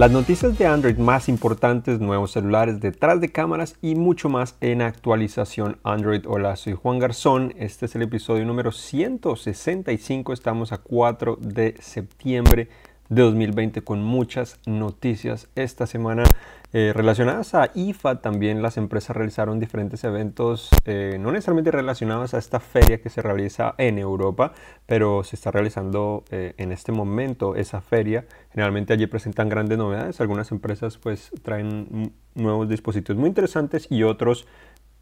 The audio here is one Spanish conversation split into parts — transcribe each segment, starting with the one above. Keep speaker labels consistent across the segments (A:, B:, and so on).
A: Las noticias de Android más importantes, nuevos celulares detrás de cámaras y mucho más en actualización Android. Hola, soy Juan Garzón. Este es el episodio número 165. Estamos a 4 de septiembre de 2020 con muchas noticias esta semana eh, relacionadas a IFA. También las empresas realizaron diferentes eventos, eh, no necesariamente relacionados a esta feria que se realiza en Europa, pero se está realizando eh, en este momento esa feria. Generalmente allí presentan grandes novedades. Algunas empresas pues traen nuevos dispositivos muy interesantes y otros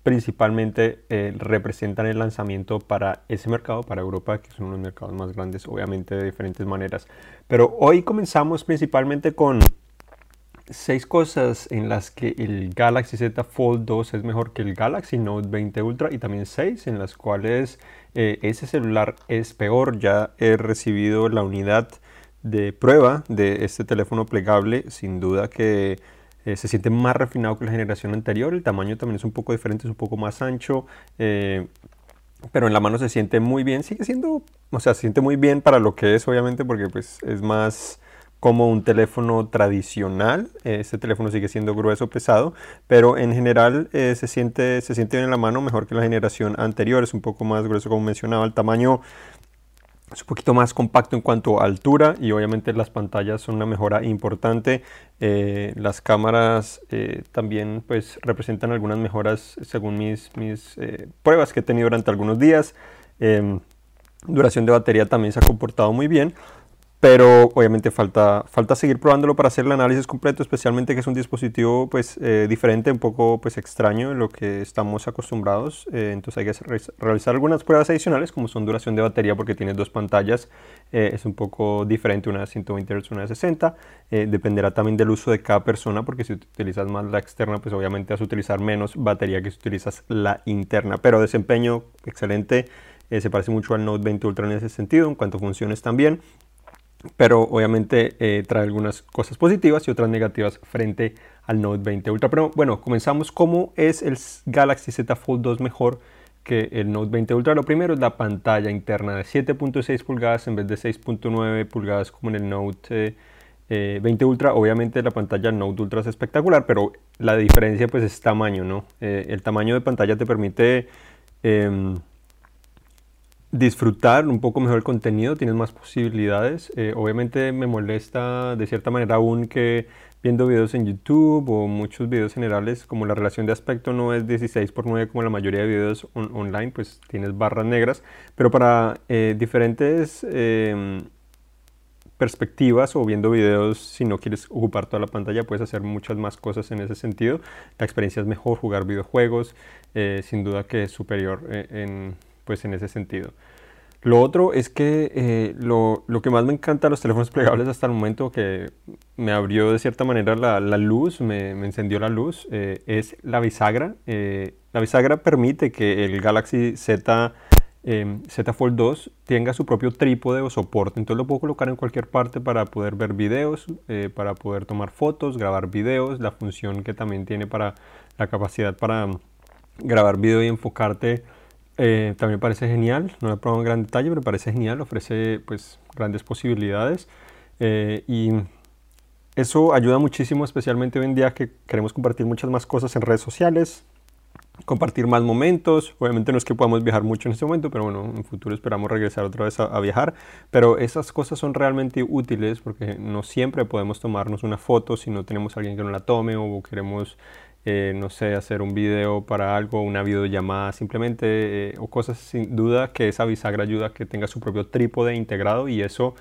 A: principalmente representan el lanzamiento para ese mercado, para Europa, que son unos mercados más grandes, obviamente de diferentes maneras. Pero hoy comenzamos principalmente con seis cosas en las que el Galaxy Z Fold 2 es mejor que el Galaxy Note 20 Ultra y también seis en las cuales eh, ese celular es peor. Ya he recibido la unidad de prueba de este teléfono plegable, sin duda que eh, se siente más refinado que la generación anterior, el tamaño también es un poco diferente, es un poco más ancho. Eh, pero en la mano se siente muy bien, sigue siendo, o sea, se siente muy bien para lo que es, obviamente, porque pues es más, como un teléfono tradicional. Este teléfono sigue siendo grueso, pesado, pero en general eh, se, siente, se siente bien en la mano, mejor que la generación anterior. Es un poco más grueso, como mencionaba. El tamaño es un poquito más compacto en cuanto a altura y obviamente las pantallas son una mejora importante. Eh, las cámaras eh, también pues representan algunas mejoras según mis, mis pruebas que he tenido durante algunos días. Em, duración de batería también se ha comportado muy bien pero obviamente falta, falta seguir probándolo para hacer el análisis completo, especialmente que es un dispositivo pues eh, diferente, un poco pues extraño en lo que estamos acostumbrados, eh, entonces hay que realizar algunas pruebas adicionales como son duración de batería porque tiene dos pantallas, eh, es un poco diferente, una de 120 Hz, una de 60, dependerá también del uso de cada persona porque si utilizas más la externa pues obviamente vas a utilizar menos batería que si utilizas la interna, pero desempeño excelente, se parece mucho al Note 20 Ultra en ese sentido, en cuanto a funciones también pero obviamente eh, trae algunas cosas positivas y otras negativas frente al Note 20 Ultra. Pero bueno, comenzamos. ¿Cómo es el Galaxy Z Fold 2 mejor que el Note 20 Ultra? Lo primero es la pantalla interna de 7.6 pulgadas en vez de 6.9 pulgadas como en el Note 20 eh, Ultra. Obviamente la pantalla Note Ultra es espectacular, pero la diferencia pues es tamaño, ¿no? Eh, el tamaño de pantalla te permite em, disfrutar un poco mejor el contenido, tienes más posibilidades. Eh, obviamente me molesta de cierta manera aún que viendo videos en YouTube o muchos videos generales, como la relación de aspecto no es 16 por 9 como la mayoría de videos online, pues tienes barras negras, pero para eh, diferentes em, perspectivas o viendo videos, si no quieres ocupar toda la pantalla, puedes hacer muchas más cosas en ese sentido. La experiencia es mejor, jugar videojuegos, eh, sin duda que es superior en pues en ese sentido. Lo otro es que eh, lo, lo, que más me encanta de los teléfonos plegables hasta el momento que me abrió de cierta manera la, la luz, me, encendió la luz, eh, es la bisagra. Eh, la bisagra permite que el Galaxy Z, Z Fold 2 tenga su propio trípode o soporte, entonces lo puedo colocar en cualquier parte para poder ver videos, para poder tomar fotos, grabar videos, la función que también tiene para la capacidad para grabar video y enfocarte eh, también parece genial, no lo he probado en gran detalle, pero parece genial, ofrece pues grandes posibilidades eh, y eso ayuda muchísimo, especialmente hoy en día que queremos compartir muchas más cosas en redes sociales, compartir más momentos. Obviamente no es que podamos viajar mucho en este momento, pero bueno, en futuro esperamos regresar otra vez a, a, viajar. Pero esas cosas son realmente útiles porque no siempre podemos tomarnos una foto si no tenemos a alguien que nos la tome o queremos eh, no sé, hacer un video para algo, una videollamada simplemente, eh, o cosas sin duda que esa bisagra ayuda a que tenga su propio trípode integrado y eso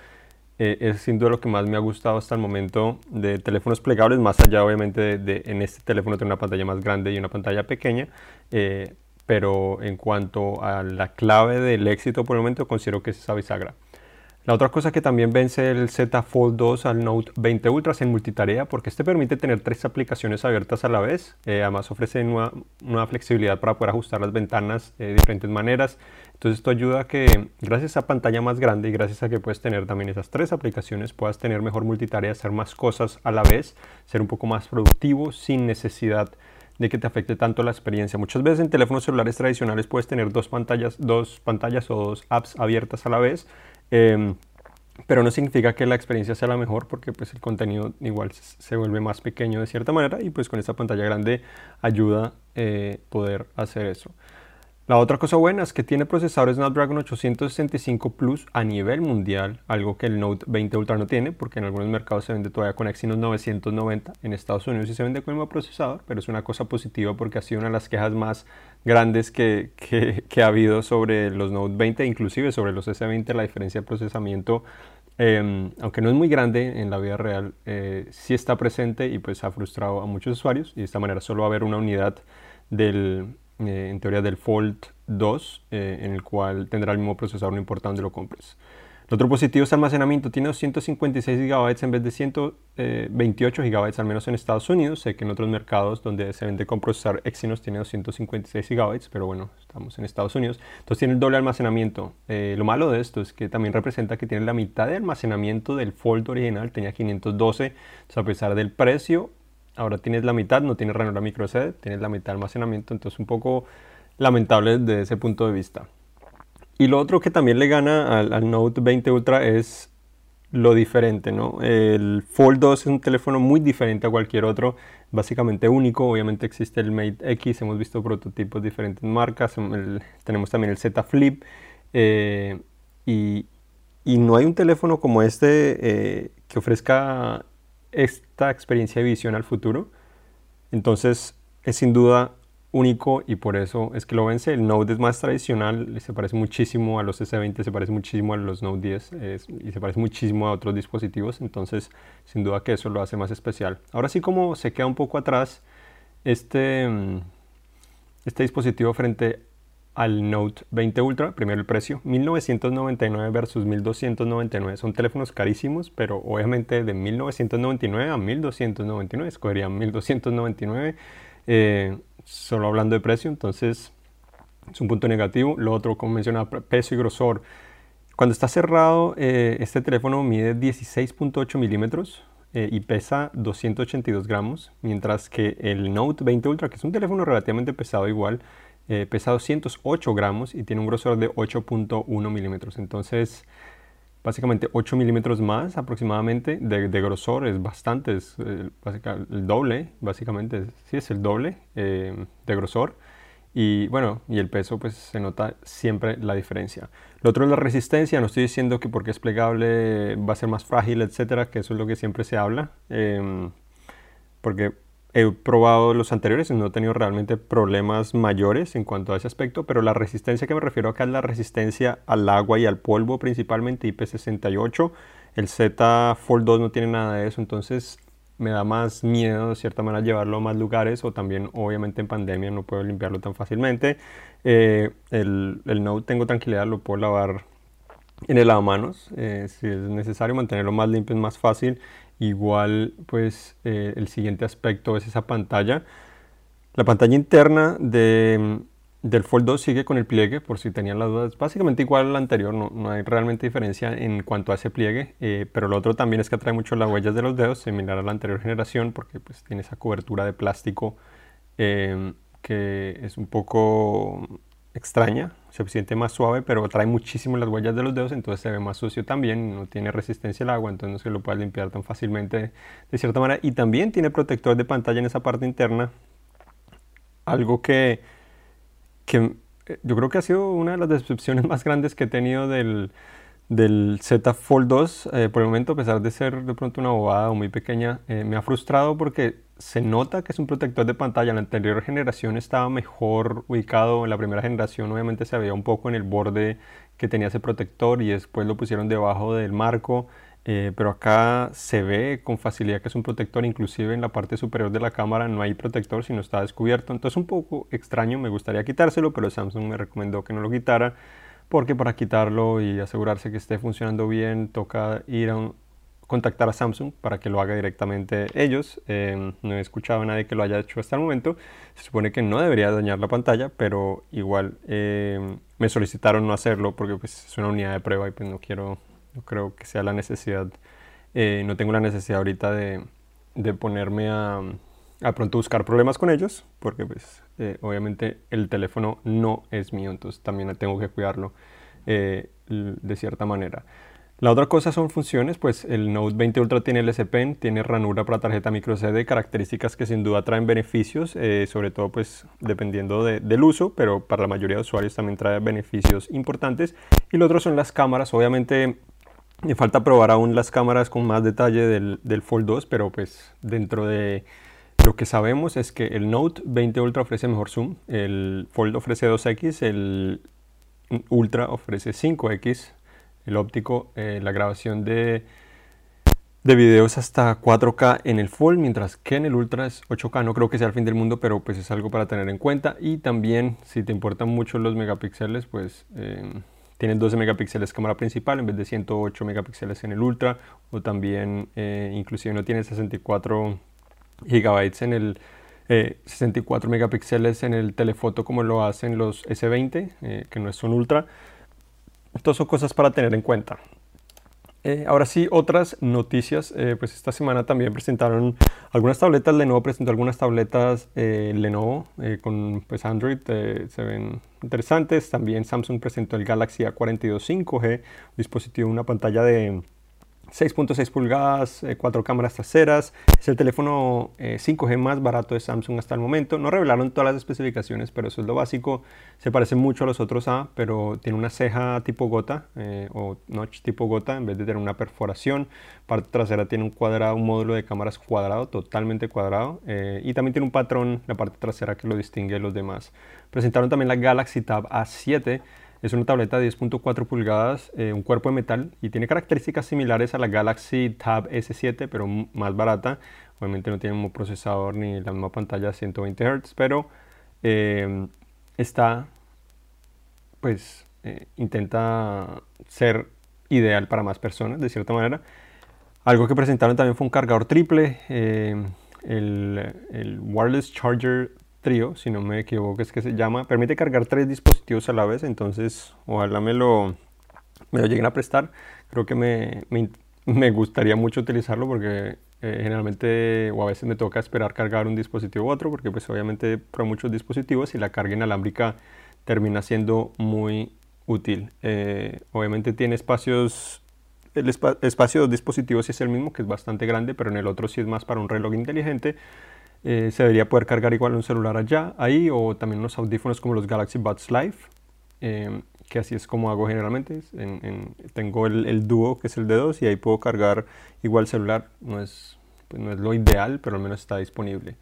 A: eh, es sin duda lo que más me ha gustado hasta el momento de teléfonos plegables, más allá obviamente de, en este teléfono tener una pantalla más grande y una pantalla pequeña, pero en cuanto a la clave del éxito por el momento considero que es esa bisagra. La otra cosa que también vence el Z Fold 2 al Note 20 Ultra es en multitarea porque este permite tener tres aplicaciones abiertas a la vez. Eh, además ofrece una, flexibilidad para poder ajustar las ventanas de diferentes maneras. Entonces esto ayuda a que gracias a pantalla más grande y gracias a que puedes tener también esas tres aplicaciones puedas tener mejor multitarea, hacer más cosas a la vez, ser un poco más productivo sin necesidad de que te afecte tanto la experiencia. Muchas veces en teléfonos celulares tradicionales puedes tener dos pantallas, dos pantallas o dos apps abiertas a la vez Em, pero no significa que la experiencia sea la mejor porque pues el contenido igual se vuelve más pequeño de cierta manera y pues con esta pantalla grande ayuda eh, poder hacer eso. La otra cosa buena es que tiene procesadores Snapdragon 865 Plus a nivel mundial, algo que el Note 20 Ultra no tiene, porque en algunos mercados se vende todavía con Exynos 990, en Estados Unidos sí se vende con el mismo procesador, pero es una cosa positiva porque ha sido una de las quejas más grandes que, que, ha habido sobre los Note 20, inclusive sobre los S20, la diferencia de procesamiento em, aunque no es muy grande en la vida real, eh, sí está presente y pues ha frustrado a muchos usuarios y de esta manera solo va a haber una unidad del, eh, en teoría del Fold 2, eh, en el cual tendrá el mismo procesador, no importa dónde lo compres. El otro positivo es almacenamiento, tiene 256 GB en vez de 128 GB, al menos en Estados Unidos. Sé que en otros mercados donde se vende con procesador Exynos tiene 256 GB, pero bueno, estamos en Estados Unidos. Entonces tiene el doble almacenamiento. Eh, lo malo de esto es que también representa que tiene la mitad de almacenamiento del Fold original, tenía 512, entonces a pesar del precio, ahora tienes la mitad, no tienes ranura micro SD, tienes la mitad de almacenamiento, entonces un poco lamentable desde ese punto de vista. Y lo otro que también le gana al, Note 20 Ultra es lo diferente, ¿no? El Fold 2 es un teléfono muy diferente a cualquier otro, básicamente único. Obviamente existe el Mate X, hemos visto prototipos de diferentes marcas, tenemos también el Z Flip. Eh, y, no hay un teléfono como este eh, que ofrezca esta experiencia de visión al futuro. Entonces es sin duda único y por eso es que lo vence. El Note es más tradicional, se parece muchísimo a los S20, se parece muchísimo a los Note 10 y se parece muchísimo a otros dispositivos, entonces sin duda que eso lo hace más especial. Ahora sí como se queda un poco atrás este, mm, este dispositivo frente al Note 20 Ultra, primero el precio, 1999 versus 1299, son teléfonos carísimos, pero obviamente de 1999 a 1299, escogería 1299, eh, solo hablando de precio, entonces es un punto negativo. Lo otro, como mencionaba, peso y grosor. Cuando está cerrado, eh, este teléfono mide 16.8 milímetros eh, y pesa 282 gramos, mientras que el Note 20 Ultra, que es un teléfono relativamente pesado igual, eh, pesa 208 gramos y tiene un grosor de 8.1 milímetros. Entonces, básicamente 8 milímetros más aproximadamente de, grosor, es bastante, es el, el, doble, básicamente, sí es el doble eh, de grosor. Y bueno, y el peso pues se nota siempre la diferencia. Lo otro es la resistencia, no estoy diciendo que porque es plegable va a ser más frágil, etcétera, que eso es lo que siempre se habla. Eh, porque he probado los anteriores y no he tenido realmente problemas mayores en cuanto a ese aspecto, pero la resistencia que me refiero acá es la resistencia al agua y al polvo principalmente IP68. El Z Fold 2 no tiene nada de eso, entonces me da más miedo de cierta manera llevarlo a más lugares o también obviamente en pandemia no puedo limpiarlo tan fácilmente. Eh, el, el Note tengo tranquilidad, lo puedo lavar en el lavamanos. Eh, si es necesario mantenerlo más limpio es más fácil Igual, pues eh, el siguiente aspecto es esa pantalla. La pantalla interna de, del Fold 2 sigue con el pliegue, por si tenían las dudas. Básicamente igual al anterior, no, no hay realmente diferencia en cuanto a ese pliegue. Eh, pero lo otro también es que atrae mucho las huellas de los dedos, similar a la anterior generación, porque pues tiene esa cobertura de plástico eh, que es un poco extraña, se siente más suave, pero trae muchísimo las huellas de los dedos, entonces se ve más sucio también, no tiene resistencia al agua, entonces no se lo puede limpiar tan fácilmente de cierta manera. Y también tiene protector de pantalla en esa parte interna, algo que, que eh, yo creo que ha sido una de las decepciones más grandes que he tenido del, del Z Fold 2 eh, por el momento, a pesar de ser de pronto una bobada o muy pequeña, eh, me ha frustrado porque se nota que es un protector de pantalla. La anterior generación estaba mejor ubicado. En la primera generación obviamente se veía un poco en el borde que tenía ese protector y después lo pusieron debajo del marco. Eh, pero acá se ve con facilidad que es un protector, inclusive en la parte superior de la cámara no hay protector sino está descubierto. Entonces un poco extraño, me gustaría quitárselo, pero Samsung me recomendó que no lo quitara porque para quitarlo y asegurarse que esté funcionando bien toca ir a contactar a Samsung para que lo haga directamente ellos. Em, no he escuchado a nadie que lo haya hecho hasta el momento. Se supone que no debería dañar la pantalla, pero igual em, me solicitaron no hacerlo porque pues, es una unidad de prueba y pues no quiero, no creo que sea la necesidad. Eh, no tengo la necesidad ahorita de, de ponerme a, a pronto buscar problemas con ellos, porque pues eh, obviamente el teléfono no es mío, entonces también tengo que cuidarlo eh, de cierta manera. La otra cosa son funciones, pues el Note 20 Ultra tiene el S Pen, tiene ranura para tarjeta microSD, características que sin duda traen beneficios, eh, sobre todo pues dependiendo del uso, pero para la mayoría de usuarios también trae beneficios importantes. Y lo otro son las cámaras, obviamente me falta probar aún las cámaras con más detalle del Fold 2, pero pues dentro de lo que sabemos es que el Note 20 Ultra ofrece mejor zoom, el Fold ofrece 2X, el Ultra ofrece 5X, el óptico, eh, la grabación de, de videos hasta 4K en el Fold, mientras que en el Ultra es 8K. No creo que sea el fin del mundo, pero pues es algo para tener en cuenta. Y también, si te importan mucho los megapíxeles, pues eh, tienes 12 megapíxeles cámara principal en vez de 108 megapíxeles en el Ultra. O también, eh, inclusive no tiene 64 gigabytes en el 64 megapíxeles en el telefoto como lo hacen los S20, que no es un Ultra. Estas son cosas para tener en cuenta. Eh, ahora sí, otras noticias. Eh, pues esta semana también presentaron algunas tabletas. Lenovo presentó algunas tabletas eh, Lenovo con pues Android. se ven interesantes. También Samsung presentó el Galaxy A42 5G, dispositivo, una pantalla de 6.6 pulgadas, 4 eh, cámaras traseras. Es el teléfono 5G eh, más barato de Samsung hasta el momento. No revelaron todas las especificaciones, pero eso es lo básico. Se parece mucho a los otros A, pero tiene una ceja tipo gota eh, o notch tipo gota en vez de tener una perforación. Parte trasera tiene un cuadrado, un módulo de cámaras cuadrado, totalmente cuadrado. y también tiene un patrón, la parte trasera que lo distingue de los demás. Presentaron también la Galaxy Tab A7 es una tableta de 10.4 pulgadas, eh, un cuerpo de metal y tiene características similares a la Galaxy Tab S7, pero más barata. Obviamente no tiene un procesador ni la misma pantalla 120 Hz, pero eh, está, pues, eh, intenta ser ideal para más personas, de cierta manera. Algo que presentaron también fue un cargador triple, el, el Wireless Charger si no me equivoco es que se llama, permite cargar tres dispositivos a la vez, entonces ojalá me lo, me lo lleguen a prestar. Creo que me, me, gustaría mucho utilizarlo porque eh, generalmente o a veces me toca esperar cargar un dispositivo u otro porque pues obviamente para muchos dispositivos y la carga inalámbrica termina siendo muy útil. Eh, obviamente tiene espacios el espacio de dispositivos es el mismo, que es bastante grande, pero en el otro sí es más para un reloj inteligente. Eh, se debería poder cargar igual un celular allá, ahí, o también unos audífonos como los Galaxy Buds Live, em, que así es como hago generalmente. tengo el, el Duo, que es el de 2, y ahí puedo cargar igual celular. No es, pues no es lo ideal, pero al menos está disponible.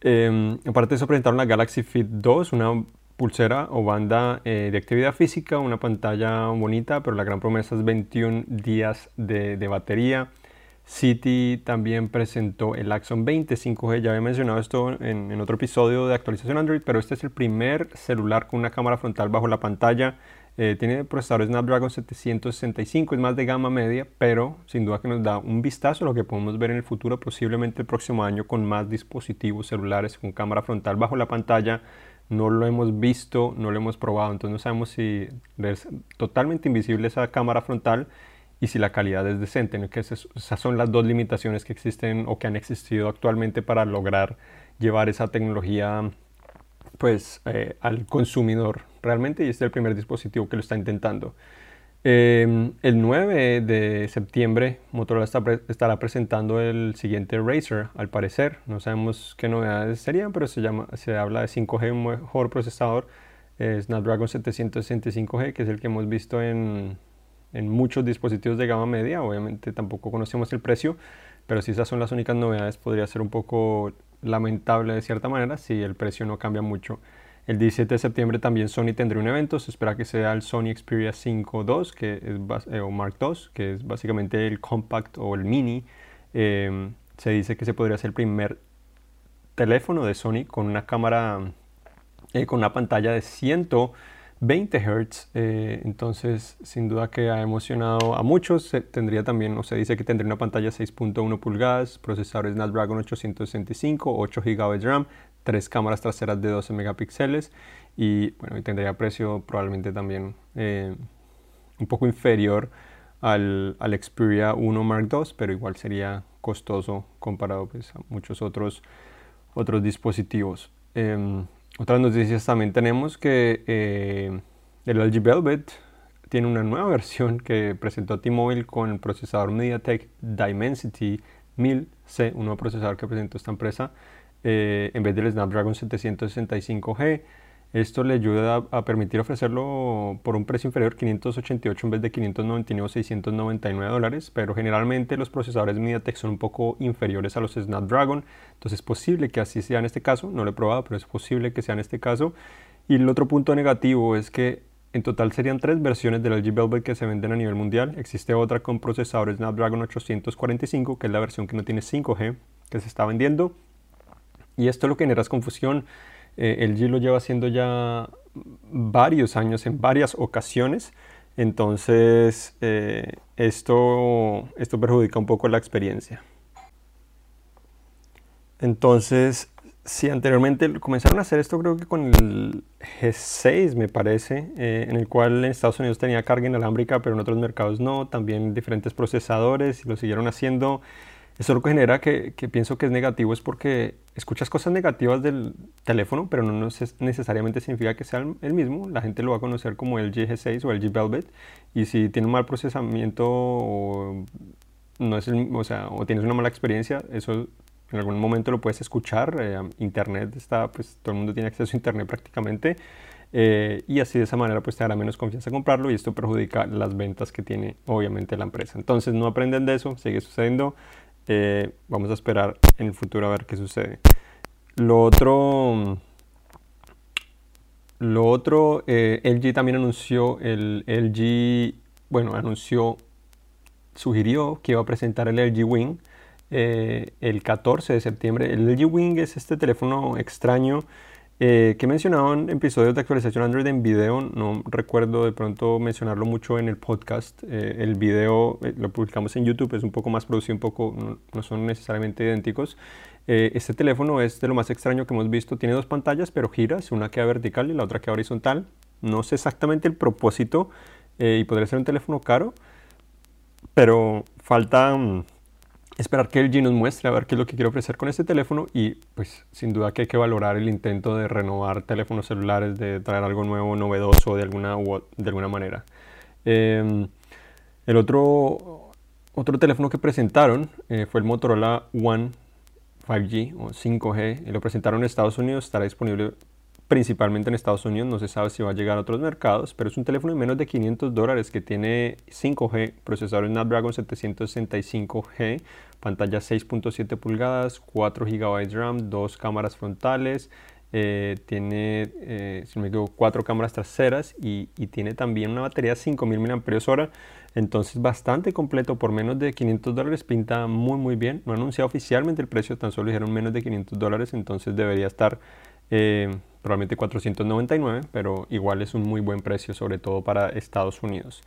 A: Em, aparte de eso, presentaron la Galaxy Fit 2, una pulsera o banda eh, de actividad física, una pantalla bonita, pero la gran promesa es 21 días de, de batería. City también presentó el Axon 20 5G. Ya había mencionado esto en, otro episodio de actualización Android, pero este es el primer celular con una cámara frontal bajo la pantalla. Eh, tiene procesador Snapdragon 765, es más de gama media, pero sin duda que nos da un vistazo a lo que podemos ver en el futuro, posiblemente el próximo año con más dispositivos celulares con cámara frontal bajo la pantalla. No lo hemos visto, no lo hemos probado, entonces no sabemos si es totalmente invisible esa cámara frontal y si la calidad es decente. Que esas son las dos limitaciones que existen o que han existido actualmente para lograr llevar esa tecnología pues eh, al consumidor realmente y este es el primer dispositivo que lo está intentando. Em, el 9 de septiembre Motorola estará presentando el siguiente Razer, al parecer. No sabemos qué novedades serían, pero se, llama, se habla de 5G, un mejor procesador, Snapdragon 765G, que es el que hemos visto en, en muchos dispositivos de gama media. Obviamente tampoco conocemos el precio, pero si esas son las únicas novedades podría ser un poco lamentable de cierta manera si el precio no cambia mucho. El 17 de septiembre también Sony tendrá un evento, se espera que sea el Sony Xperia 5 II que es, eh, o Mark II, que es básicamente el compact o el mini. Em, se dice que se podría ser el primer teléfono de Sony con una cámara, eh, con una pantalla de 100 20 Hz, eh, entonces sin duda que ha emocionado a muchos. tendría también, o se dice que tendría una pantalla 6.1 pulgadas, procesador Snapdragon 865, 8 GB de RAM, tres cámaras traseras de 12 megapíxeles y bueno, y tendría precio probablemente también eh, un poco inferior al, al, Xperia 1 Mark II, pero igual sería costoso comparado pues, a muchos otros, otros dispositivos. Em, otras noticias también tenemos que eh, el LG Velvet tiene una nueva versión que presentó T-Mobile con el procesador MediaTek Dimensity 1000C, un nuevo procesador que presentó esta empresa, eh, en vez del Snapdragon 765G. Esto le ayuda a, permitir ofrecerlo por un precio inferior, 588 en vez de 599 o 699 dólares, pero generalmente los procesadores MediaTek son un poco inferiores a los Snapdragon, entonces es posible que así sea en este caso, no lo he probado, pero es posible que sea en este caso. Y el otro punto negativo es que en total serían tres versiones del LG Velvet que se venden a nivel mundial. Existe otra con procesador Snapdragon 845, que es la versión que no tiene 5G, que se está vendiendo. Y esto lo que genera es confusión eh, LG lo lleva haciendo ya varios años en varias ocasiones. Entonces, eh, esto, esto perjudica un poco la experiencia. Entonces, si anteriormente comenzaron a hacer esto, creo que con el G6, me parece, eh, en el cual en Estados Unidos tenía carga inalámbrica, pero en otros mercados no, también diferentes procesadores, y lo siguieron haciendo. Eso lo que genera que, que pienso que es negativo es porque escuchas cosas negativas del teléfono, pero no necesariamente significa que sea el mismo. La gente lo va a conocer como el G6 o el G Velvet. Y si tiene un mal procesamiento o, no es o, sea, o tienes una mala experiencia, eso en algún momento lo puedes escuchar. Eh, internet está, pues todo el mundo tiene acceso a Internet prácticamente. Eh, y así de esa manera pues te dará menos confianza comprarlo y esto perjudica las ventas que tiene obviamente la empresa. Entonces no aprenden de eso, sigue sucediendo. Eh, vamos a esperar en el futuro a ver qué sucede. Lo otro, lo otro eh, LG también anunció, el LG, bueno, anunció, sugirió que iba a presentar el LG Wing eh, el 14 de septiembre. El LG Wing es este teléfono extraño eh, que en episodios de actualización Android en video, no recuerdo de pronto mencionarlo mucho en el podcast. Eh, el video eh, lo publicamos en YouTube, es un poco más producido, un poco, no, son necesariamente idénticos. este teléfono es de lo más extraño que hemos visto. Tiene dos pantallas, pero giras, una queda vertical y la otra queda horizontal. No sé exactamente el propósito y podría ser un teléfono caro, pero falta... esperar que LG nos muestre a ver qué es lo que quiere ofrecer con este teléfono y pues sin duda que hay que valorar el intento de renovar teléfonos celulares, de traer algo nuevo, novedoso de alguna, de alguna manera. Em, el otro, otro teléfono que presentaron eh, fue el Motorola One 5G o 5G. Lo presentaron en Estados Unidos, estará disponible principalmente en Estados Unidos, no se sabe si va a llegar a otros mercados, pero es un teléfono de menos de 500 dólares que tiene 5G, procesador Snapdragon 765G, pantalla 6.7 pulgadas, 4 GB RAM, dos cámaras frontales, eh, tiene, eh, si me equivoco, cuatro cámaras traseras y, tiene también una batería de 5000 mAh. Entonces, bastante completo por menos de 500 dólares. Pinta muy, muy bien. No ha anunciado oficialmente el precio, tan solo dijeron menos de 500 dólares. Entonces, debería estar eh, probablemente 499, pero igual es un muy buen precio, sobre todo para Estados Unidos.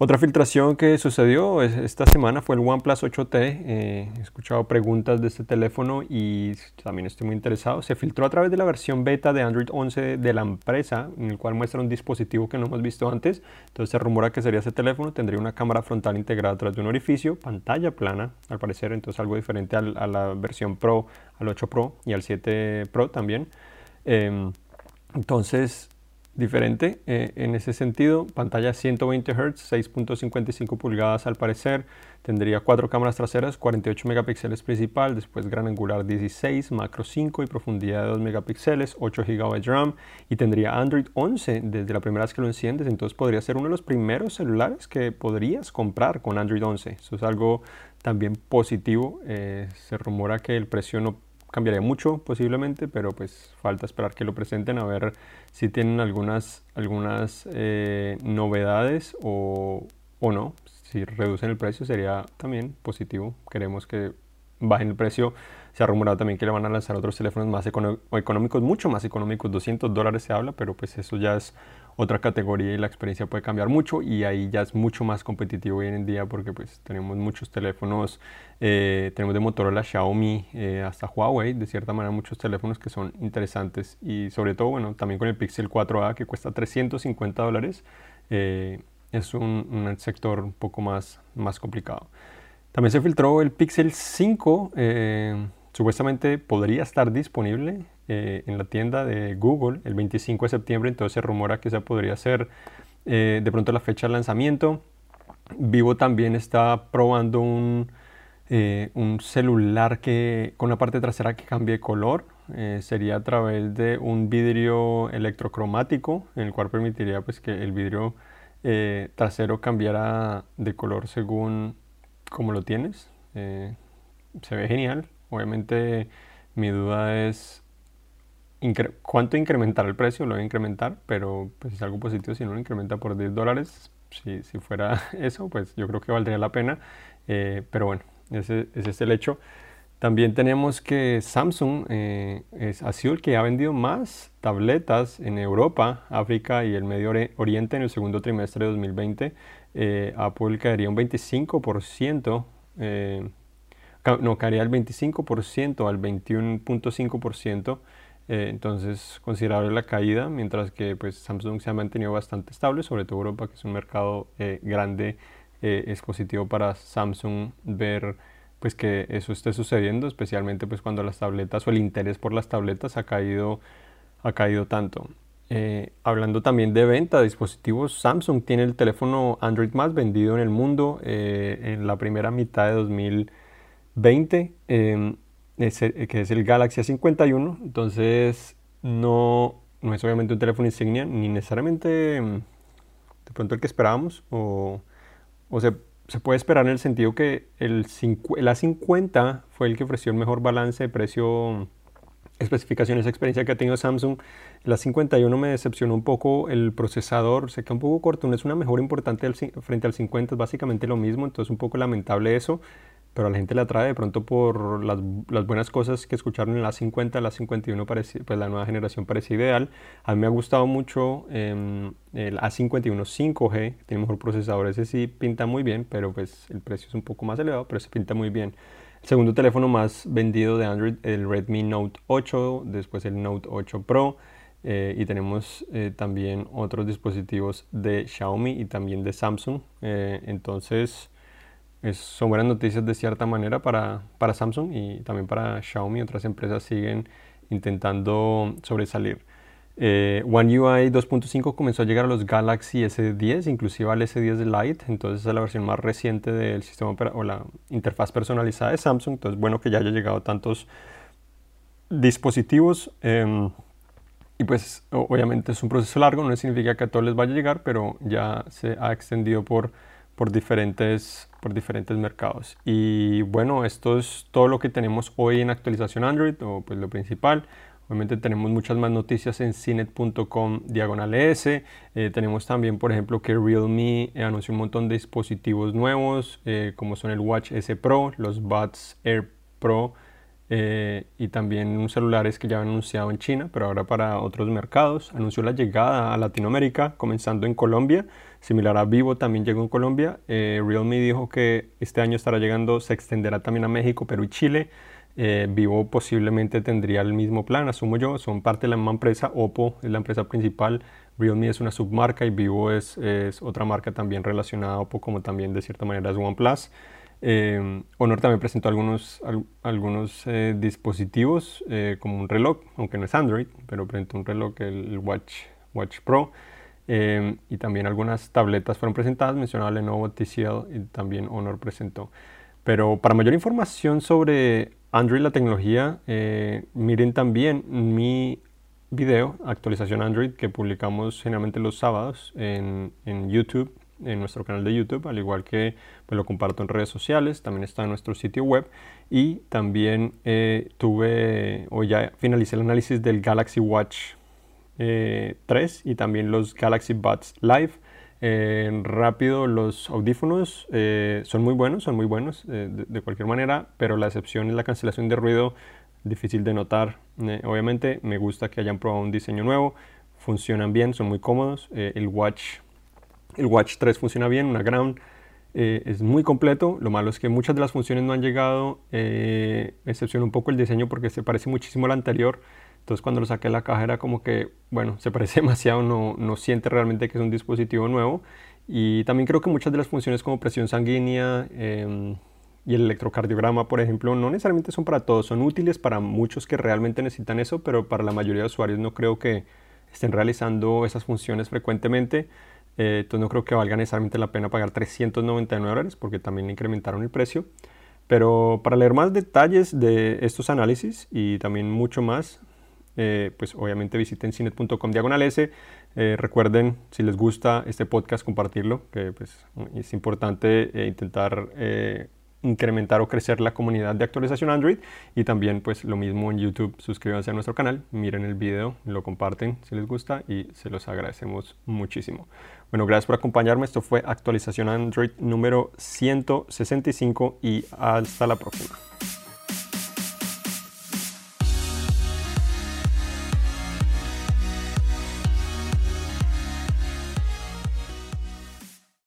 A: Otra filtración que sucedió esta semana fue el OnePlus 8T. Eh, he escuchado preguntas de este teléfono y también estoy muy interesado. Se filtró a través de la versión beta de Android 11 de la empresa, en el cual muestra un dispositivo que no hemos visto antes. Entonces se rumora que sería ese teléfono. Tendría una cámara frontal integrada tras de un orificio, pantalla plana, al parecer, entonces algo diferente a la versión Pro, al 8 Pro y al 7 Pro también. Em, entonces, diferente eh, en ese sentido. Pantalla 120 Hz, 6.55 pulgadas al parecer. Tendría cuatro cámaras traseras, 48 megapíxeles principal, después gran angular 16, macro 5 y profundidad de 2 megapíxeles, 8 GB RAM y tendría Android 11 desde la primera vez que lo enciendes. Entonces podría ser uno de los primeros celulares que podrías comprar con Android 11. Eso es algo también positivo. Eh, se rumora que el precio no cambiaría mucho posiblemente, pero pues falta esperar que lo presenten a ver si tienen algunas, algunas eh, novedades o, o, no. Si reducen el precio sería también positivo. Queremos que bajen el precio. Se ha rumorado también que le van a lanzar otros teléfonos más económicos, mucho más económicos, 200 dólares se habla, pero pues eso ya es otra categoría y la experiencia puede cambiar mucho y ahí ya es mucho más competitivo hoy en día porque pues tenemos muchos teléfonos, eh, tenemos de Motorola, Xiaomi eh, hasta Huawei, de cierta manera muchos teléfonos que son interesantes y sobre todo bueno también con el Pixel 4a que cuesta 350 dólares eh, es un, un, sector un poco más, más complicado. También se filtró el Pixel 5 supuestamente podría estar disponible eh, en la tienda de Google el 25 de septiembre, entonces se rumora que esa podría ser de pronto la fecha de lanzamiento. Vivo también está probando un, un celular que con la parte trasera que cambie color. sería a través de un vidrio electrocromático, en el cual permitiría pues, que el vidrio trasero cambiara de color según como lo tienes. se ve genial. Obviamente mi duda es cuánto incrementar el precio, lo voy a incrementar, pero pues es algo positivo si no lo incrementa por 10 dólares. Si, si fuera eso, pues yo creo que valdría la pena. Eh, pero bueno, ese, ese, es el hecho. También tenemos que Samsung eh, es, sido el que ha vendido más tabletas en Europa, África y el Medio Oriente en el segundo trimestre de 2020. Eh, Apple caería un 25%, no, caería el 25% al 21.5%. Eh, entonces, considerable la caída, mientras que pues, Samsung se ha mantenido bastante estable, sobre todo Europa, que es un mercado eh, grande. Eh, es positivo para Samsung ver pues, que eso esté sucediendo, especialmente pues, cuando las tabletas o el interés por las tabletas ha caído, ha caído tanto. hablando también de venta de dispositivos, Samsung tiene el teléfono Android más vendido en el mundo en la primera mitad de 2020 que es el Galaxy A51, entonces no, no es obviamente un teléfono insignia, ni necesariamente mm, de pronto el que esperábamos, o, o se, se, puede esperar en el sentido que el, el, A50 fue el que ofreció el mejor balance de precio, especificaciones, experiencia que ha tenido Samsung. El A51 me decepcionó un poco el procesador, se queda un poco corto, no es una mejora importante frente al 50, es básicamente lo mismo, entonces un poco lamentable eso pero a la gente le atrae de pronto por las, las buenas cosas que escucharon en la 50, la 51, parece, pues la nueva generación parece ideal. A mí me ha gustado mucho em, el A51 5G, tiene mejor procesador, ese sí pinta muy bien, pero pues el precio es un poco más elevado, pero se pinta muy bien. El segundo teléfono más vendido de Android, el Redmi Note 8, después el Note 8 Pro. Eh, y tenemos eh, también otros dispositivos de Xiaomi y también de Samsung. Eh, entonces, son buenas noticias de cierta manera para, para Samsung y también para Xiaomi. Otras empresas siguen intentando sobresalir. Eh, One UI 2.5 comenzó a llegar a los Galaxy S10, inclusive al S10 Lite, entonces es la versión más reciente del sistema o la interfaz personalizada de Samsung, entonces bueno que ya haya llegado tantos dispositivos. Em, y pues obviamente es un proceso largo, no significa que a todos les vaya a llegar, pero ya se ha extendido por por diferentes, por diferentes mercados. Y bueno, esto es todo lo que tenemos hoy en actualización Android, o pues lo principal. Obviamente tenemos muchas más noticias en cinet.com diagonal S. Eh, tenemos también, por ejemplo, que Realme anunció un montón de dispositivos nuevos, eh, como son el Watch S Pro, los Buds Air Pro eh, y también unos celulares que ya han anunciado en China, pero ahora para otros mercados. Anunció la llegada a Latinoamérica, comenzando en Colombia, similar a Vivo también llegó en Colombia. Eh, Realme dijo que este año estará llegando, se extenderá también a México, Perú y Chile. Eh, Vivo posiblemente tendría el mismo plan, asumo yo, son parte de la misma empresa, Oppo es la empresa principal, Realme es una submarca y Vivo es, es otra marca también relacionada a Oppo, como también de cierta manera es OnePlus. Eh, Honor también presentó algunos, algunos eh, dispositivos eh, como un reloj, aunque no es Android, pero presentó un reloj, el Watch, Watch Pro. Y también algunas tabletas fueron presentadas, mencionaba Lenovo TCL y también Honor presentó. Pero para mayor información sobre Android, la tecnología, miren también mi video, actualización Android, que publicamos generalmente los sábados en, en YouTube en nuestro canal de YouTube, al igual que pues, lo comparto en redes sociales, también está en nuestro sitio web y también eh, tuve o ya finalicé el análisis del Galaxy Watch 3 eh, y también los Galaxy Buds Live. Eh, rápido, los audífonos son muy buenos, son muy buenos de, cualquier manera, pero la excepción es la cancelación de ruido, difícil de notar. obviamente me gusta que hayan probado un diseño nuevo, funcionan bien, son muy cómodos. el Watch el Watch 3 funciona bien, una Ground eh, es muy completo. Lo malo es que muchas de las funciones no han llegado, eh, excepción un poco el diseño porque se parece muchísimo al anterior. Entonces cuando lo saqué de la caja era como que, bueno, se parece demasiado, no, no siente realmente que es un dispositivo nuevo. Y también creo que muchas de las funciones como presión sanguínea em, y el electrocardiograma, por ejemplo, no necesariamente son para todos, son útiles para muchos que realmente necesitan eso, pero para la mayoría de usuarios no creo que estén realizando esas funciones frecuentemente. Eh, entonces no creo que valga necesariamente la pena pagar 399 dólares porque también incrementaron el precio. Pero para leer más detalles de estos análisis y también mucho más, eh, pues obviamente visiten cinet.com diagonal S. Eh, recuerden, si les gusta este podcast, compartirlo, que pues, es importante intentar incrementar o crecer la comunidad de actualización Android y también pues lo mismo en YouTube, suscríbanse a nuestro canal, miren el video, lo comparten si les gusta y se los agradecemos muchísimo. Bueno, gracias por acompañarme, esto fue actualización Android número 165 y hasta la próxima.